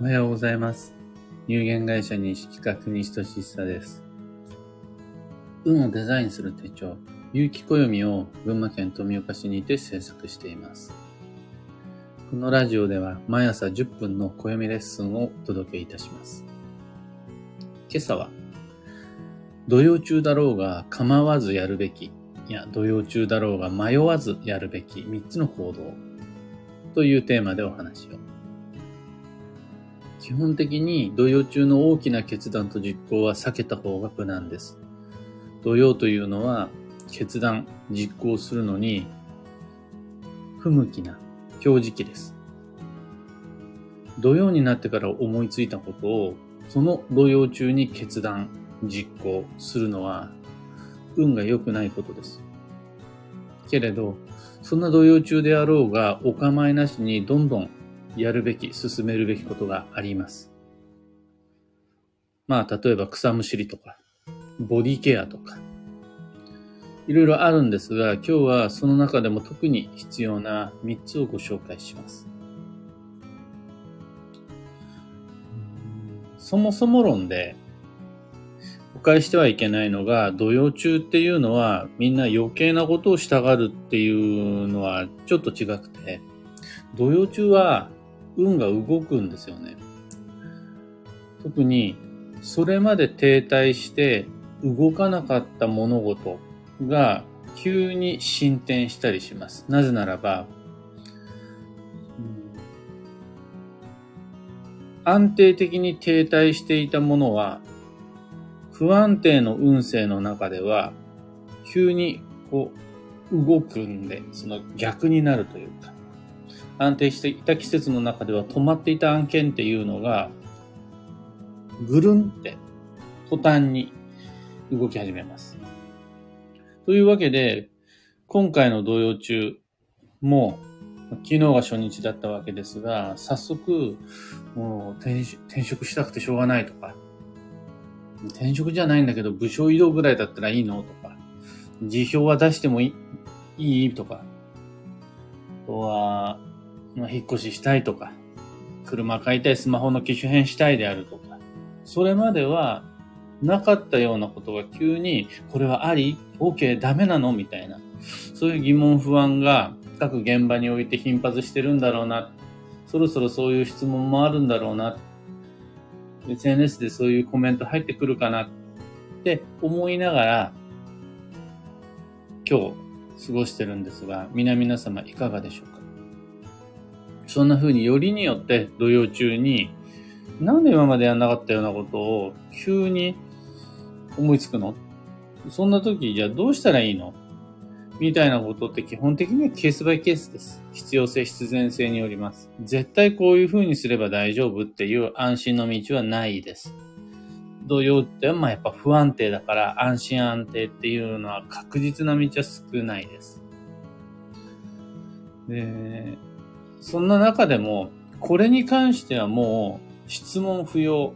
おはようございます。有限会社西企画西俊久です。運をデザインする手帳、有機暦を群馬県富岡市にて制作しています。このラジオでは毎朝10分の暦レッスンをお届けいたします。今朝は、土曜中だろうが構わずやるべき、いや、土曜中だろうが迷わずやるべき3つの行動というテーマでお話を。基本的に土曜中の大きな決断と実行は避けた方が無難です。土曜というのは決断、実行するのに不向きな強時期です。土曜になってから思いついたことをその土曜中に決断、実行するのは運が良くないことです。けれど、そんな土曜中であろうがお構いなしにどんどんやるべき、進めるべきことがあります。まあ、例えば草むしりとか、ボディケアとか、いろいろあるんですが、今日はその中でも特に必要な3つをご紹介します。そもそも論で、誤解してはいけないのが、土曜中っていうのはみんな余計なことをしたがるっていうのはちょっと違くて、土曜中は運が動くんですよね。特に、それまで停滞して動かなかった物事が急に進展したりします。なぜならば、安定的に停滞していたものは、不安定の運勢の中では、急にこう動くんで、その逆になるというか、安定していた季節の中では止まっていた案件っていうのが、ぐるんって途端に動き始めます。というわけで、今回の同様中も、昨日が初日だったわけですが、早速、もう転転職したくてしょうがないとか、転職じゃないんだけど部署移動ぐらいだったらいいのとか、辞表は出してもいいいいとか、あとは、まあ、引っ越ししたいとか、車買いたい、スマホの機種変したいであるとか、それまではなかったようなことが急に、これはあり ?OK? ダメなの？みたいな。そういう疑問不安が各現場において頻発してるんだろうな。そろそろそういう質問もあるんだろうな。SNS でそういうコメント入ってくるかなって思いながら、今日過ごしてるんですが、皆々様いかがでしょう？そんな風によりによって土曜中に、なんで今までやんなかったようなことを急に思いつくの？そんな時、じゃあどうしたらいいの？みたいなことって基本的にはケースバイケースです。必要性、必然性によります。絶対こういう風にすれば大丈夫っていう安心の道はないです。土曜ってまあやっぱ不安定だから安心安定っていうのは確実な道は少ないです。で、そんな中でも、これに関してはもう質問不要。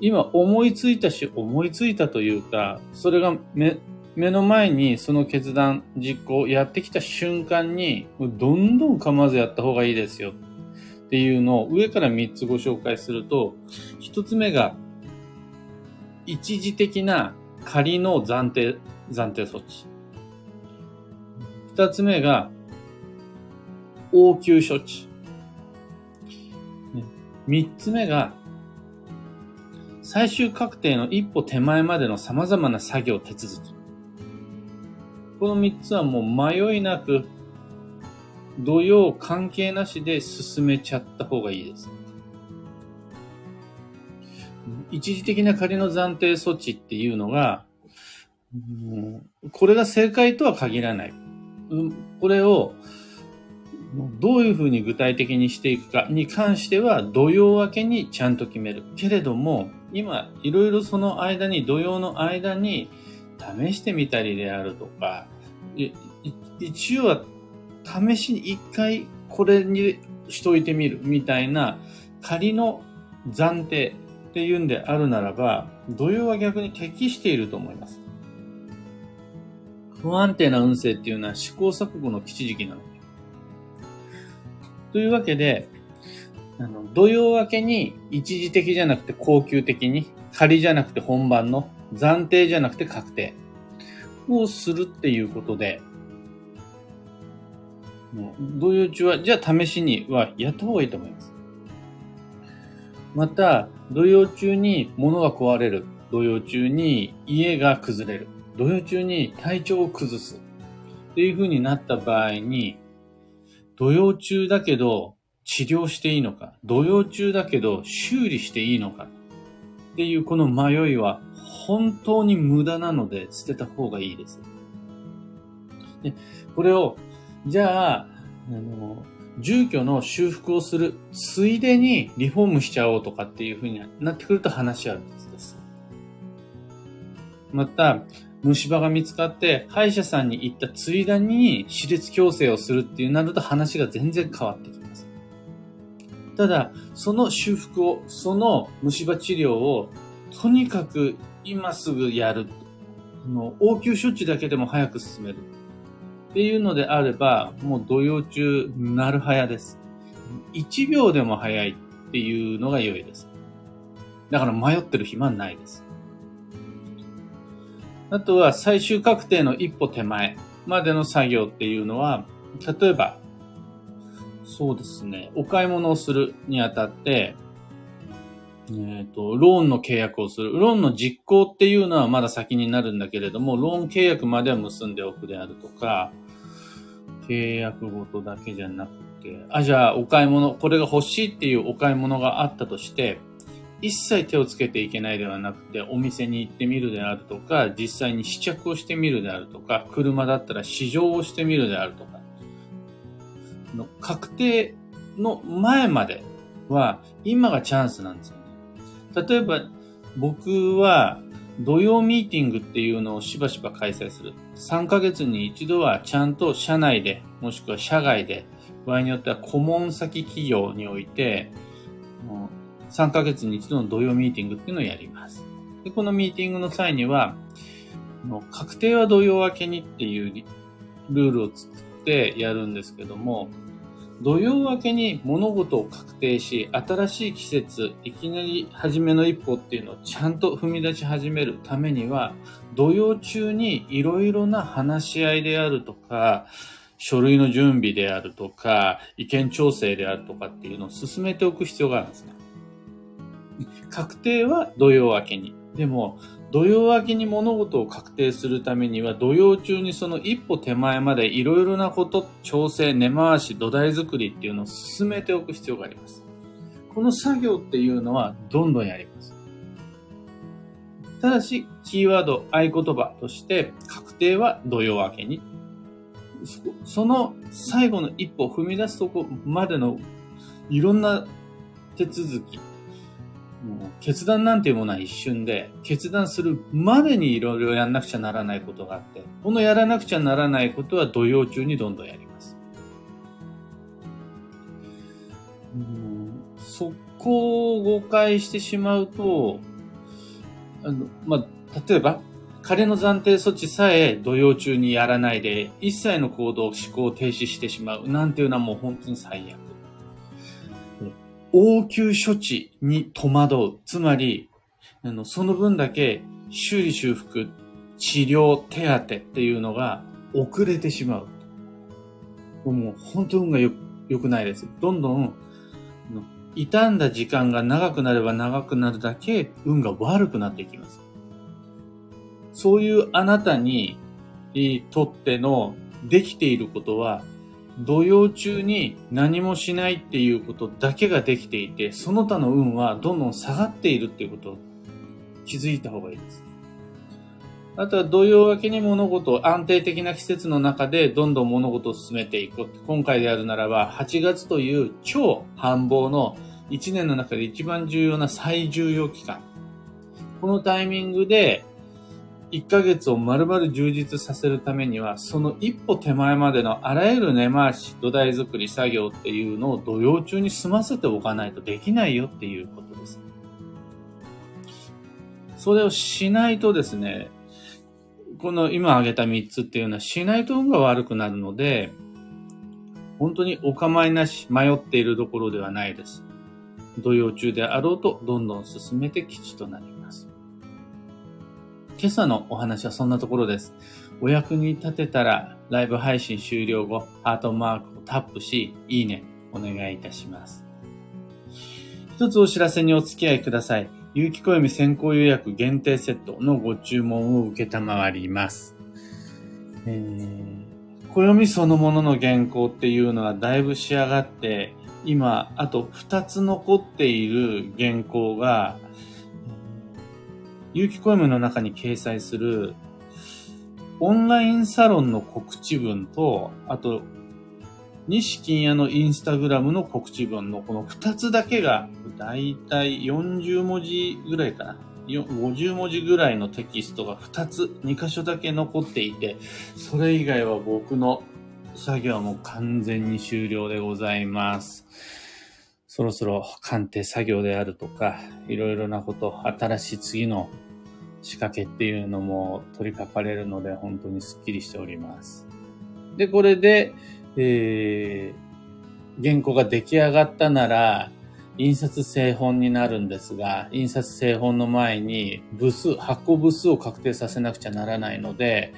今思いついたし、思いついたというか、それが目、目の前にその決断、実行やってきた瞬間に、どんどん構わずやった方がいいですよっていうのを上から3つご紹介すると、1つ目が、一時的な仮の暫定、暫定措置。2つ目が、応急処置。3つ目が、最終確定の一歩手前までの様々な作業手続き。この3つはもう迷いなく、土曜関係なしで進めちゃった方がいいです。一時的な仮の暫定措置っていうのが、これが正解とは限らない。これをどういうふうに具体的にしていくかに関しては土曜明けにちゃんと決める。けれども、今いろいろその間に、土曜の間に試してみたりであるとか、一応は試しに一回これにしといてみるみたいな仮の暫定っていうんであるならば、土曜は逆に適していると思います。不安定な運勢っていうのは試行錯誤の基地時期なので。というわけで、あの土曜明けに一時的じゃなくて高級的に、仮じゃなくて本番の、暫定じゃなくて確定をするっていうことで、土曜中は、じゃあ試しにはやった方がいいと思います。また、土曜中に物が壊れる。土曜中に家が崩れる。土曜中に体調を崩す。っていう風になった場合に、土曜中だけど治療していいのか、土曜中だけど修理していいのか？っていうこの迷いは本当に無駄なので捨てた方がいいです。でこれを、じゃあ、あの、住居の修復をするついでにリフォームしちゃおうとかっていう風になってくると話は別です。また、虫歯が見つかって歯医者さんに行ったついでに歯列矯正をするっていうなると話が全然変わってきます。ただ、その修復を、その虫歯治療をとにかく今すぐやる。の応急処置だけでも早く進める。っていうのであれば、もう土曜中、なる早です。1秒でも早いっていうのが良いです。だから迷ってる暇ないです。あとは最終確定の一歩手前までの作業っていうのは、例えば、そうですね、お買い物をするにあたって、えっ、ー、と、ローンの契約をする。ローンの実行っていうのはまだ先になるんだけれども、ローン契約までは結んでおくであるとか、契約ごとだけじゃなくて、あ、じゃあお買い物、これが欲しいっていうお買い物があったとして、一切手をつけていけないではなくて、お店に行ってみるであるとか、実際に試着をしてみるであるとか、車だったら試乗をしてみるであるとか、の確定の前までは、今がチャンスなんですよね。例えば、僕は、土曜ミーティングっていうのをしばしば開催する。3ヶ月に一度はちゃんと社内で、もしくは社外で、場合によっては顧問先企業において、3ヶ月に一度の土曜ミーティングっていうのをやります。でこのミーティングの際には、確定は土曜明けにっていうルールを作ってやるんですけども、土曜明けに物事を確定し、新しい季節、いきなり初めの一歩っていうのをちゃんと踏み出し始めるためには、土曜中にいろいろな話し合いであるとか、書類の準備であるとか、意見調整であるとかっていうのを進めておく必要があるんですね。確定は土曜明けに。でも、土曜明けに物事を確定するためには、土曜中にその一歩手前までいろいろなこと、調整、根回し、土台作りっていうのを進めておく必要があります。この作業っていうのはどんどんやります。ただし、キーワード、合言葉として、確定は土曜明けに。その最後の一歩を踏み出すとこまでのいろんな手続き、もう決断なんていうものは一瞬で、決断するまでにいろいろやんなくちゃならないことがあって、このやらなくちゃならないことは土曜中にどんどんやります。うん、そこを誤解してしまうと、あの、まあ、例えば、彼の暫定措置さえ土曜中にやらないで、一切の行動、思考を停止してしまうなんていうのはもう本当に最悪。応急処置に戸惑う。つまり、あのその分だけ修理修復、治療、手当っていうのが遅れてしまう。もう本当運が良くないです。どんどん、傷んだ時間が長くなれば長くなるだけ運が悪くなっていきます。そういうあなたにとってのできていることは土曜中に何もしないっていうことだけができていて、その他の運はどんどん下がっているっていうことを気づいた方がいいです。あとは土曜明けに物事、安定的な季節の中でどんどん物事を進めていく。今回であるならば、8月という超繁忙の1年の中で一番重要な最重要期間。このタイミングで1ヶ月を丸々充実させるためには、その一歩手前までのあらゆる根回し、土台作り作業っていうのを土曜中に済ませておかないとできないよっていうことです。それをしないとですね、この今挙げた3つっていうのはしないと運が悪くなるので、本当にお構いなし迷っているところではないです。土曜中であろうとどんどん進めて基地となります。今朝のお話はそんなところです。お役に立てたらライブ配信終了後、ハートマークをタップし、いいね、お願いいたします。一つお知らせにお付き合いください。有機暦先行予約限定セットのご注文を受けたまわります。えー、暦そのものの原稿っていうのはだいぶ仕上がって、今、あと2つ残っている原稿が、有機暦の中に掲載するオンラインサロンの告知文と、あと西金屋のインスタグラムの告知文のこの2つだけが、だいたい40文字ぐらいかな。50文字ぐらいのテキストが2つ、2箇所だけ残っていて、それ以外は僕の作業も完全に終了でございます。そろそろ鑑定作業であるとか、いろいろなこと、新しい次の仕掛けっていうのも取り掛かれるので、本当にスッキリしております。で、これで、えー、原稿が出来上がったなら、印刷製本になるんですが、印刷製本の前に部数、発行部数を確定させなくちゃならないので、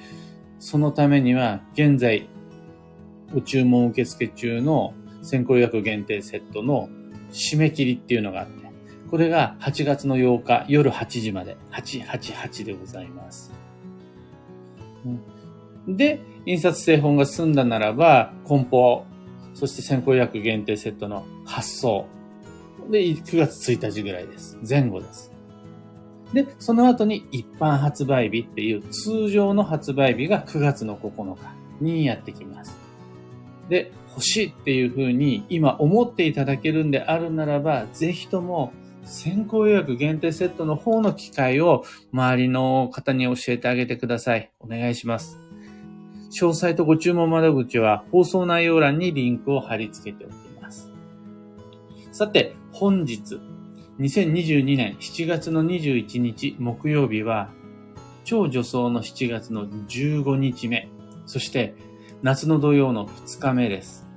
そのためには現在ご注文受付中の先行予約限定セットの締め切りっていうのがあって、これが8月の8日夜8時まで、888でございます。で、印刷製本が済んだならば、梱包、そして先行予約限定セットの発送。で、9月1日ぐらいです。前後です。で、その後に一般発売日っていう通常の発売日が9月の9日にやってきます。で、欲しいっていうふうに今思っていただけるんであるならば、ぜひとも先行予約限定セットの方の機会を周りの方に教えてあげてください。お願いします。詳細とご注文窓口は放送内容欄にリンクを貼り付けておきます。さて、本日、2022年7月の21日木曜日は、超女装の7月の15日目、そして夏の土曜の2日目です。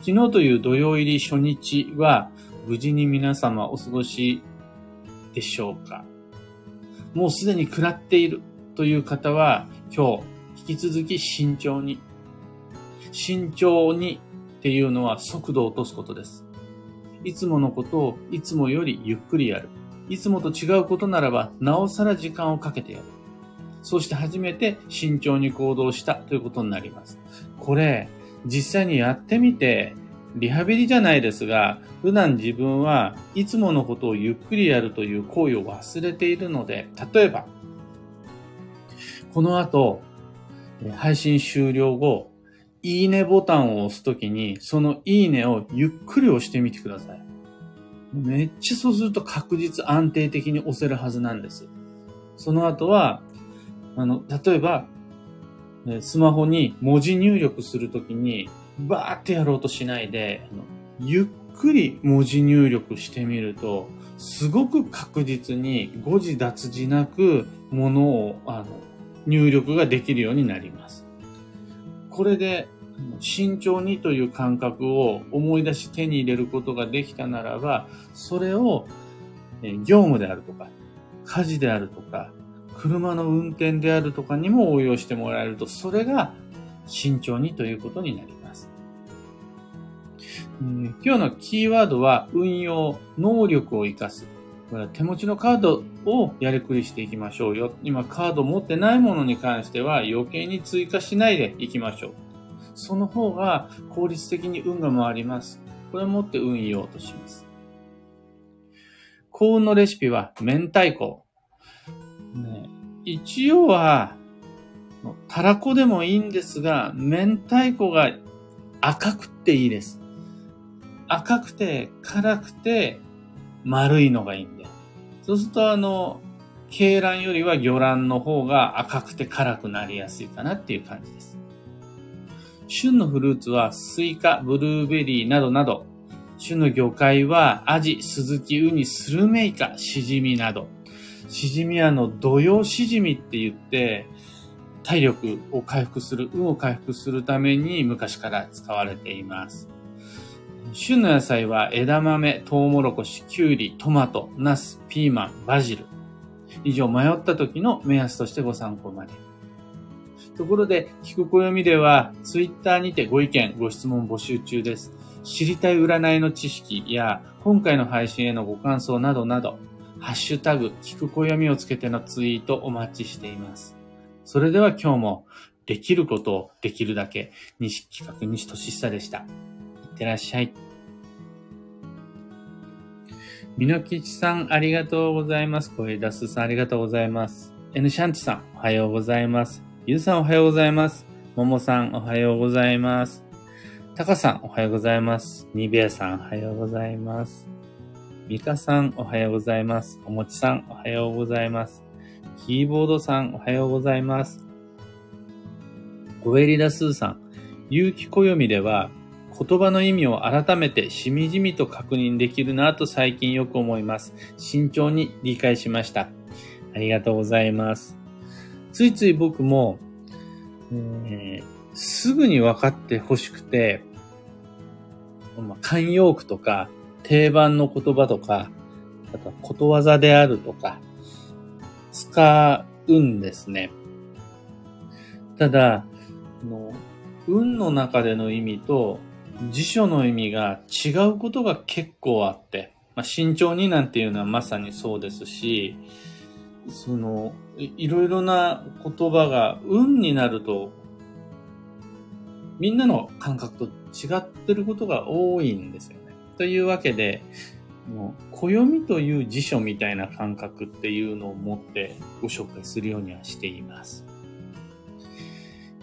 昨日という土曜入り初日は、無事に皆様お過ごしでしょうかもうすでに食らっているという方は、今日、引き続き慎重に。慎重にっていうのは速度を落とすことです。いつものことをいつもよりゆっくりやる。いつもと違うことならば、なおさら時間をかけてやる。そして初めて慎重に行動したということになります。これ、実際にやってみて、リハビリじゃないですが、普段自分はいつものことをゆっくりやるという行為を忘れているので、例えば、この後、配信終了後、いいねボタンを押すときに、そのいいねをゆっくり押してみてください。めっちゃそうすると確実安定的に押せるはずなんです。その後は、あの、例えば、スマホに文字入力するときに、バーってやろうとしないで、ゆっくり文字入力してみると、すごく確実に誤字脱字なくものをあの入力ができるようになります。これで慎重にという感覚を思い出し手に入れることができたならば、それを業務であるとか、家事であるとか、車の運転であるとかにも応用してもらえると、それが慎重にということになります。今日のキーワードは運用、能力を活かす。これは手持ちのカードをやりくりしていきましょうよ。今カード持ってないものに関しては余計に追加しないでいきましょう。その方が効率的に運が回ります。これを持って運用とします。幸運のレシピは明太子。ね、一応は、たらこでもいいんですが、明太子が赤くていいです。赤くて辛くて丸いのがいいんで。そうするとあの、鶏卵よりは魚卵の方が赤くて辛くなりやすいかなっていう感じです。旬のフルーツはスイカ、ブルーベリーなどなど、旬の魚介はアジ、スズキ、ウニ、スルメイカ、シジミなど。シジミはの土用シジミって言って、体力を回復する、運を回復するために昔から使われています。旬の野菜は枝豆、トウモロコシ、キュウリ、トマト、ナス、ピーマン、バジル。以上、迷った時の目安としてご参考まで。ところで、聞く暦では、ツイッターにてご意見、ご質問募集中です。知りたい占いの知識や、今回の配信へのご感想などなど、ハッシュタグ、聞く暦をつけてのツイートお待ちしています。それでは今日も、できることをできるだけ、西企画西俊久でした。ってらっしゃい。みのきちさん、ありがとうございます。声出すさん、ありがとうございます。N シャンチさん、おはようございます。ゆうさん、おはようございます。ももさん、おはようございます。たかさん、おはようございます。にべやさん、おはようございます。みかさん、おはようございます。おもちさん、おはようございます。キーボードさん、おはようございます。ゴエリダスーさん、有機暦では、言葉の意味を改めてしみじみと確認できるなと最近よく思います。慎重に理解しました。ありがとうございます。ついつい僕も、えー、すぐに分かって欲しくて、ま、慣用句とか、定番の言葉とか、あとはことわざであるとか、使うんですね。ただ、の運の中での意味と辞書の意味が違うことが結構あって、まあ、慎重になんていうのはまさにそうですし、その、いろいろな言葉が運になると、みんなの感覚と違ってることが多いんですよね。というわけで、もう暦という辞書みたいな感覚っていうのを持ってご紹介するようにはしています。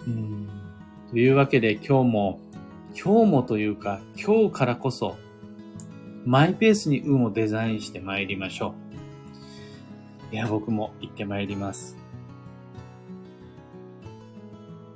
うんというわけで今日も、今日もというか今日からこそマイペースに運をデザインして参りましょう。いや、僕も行って参ります。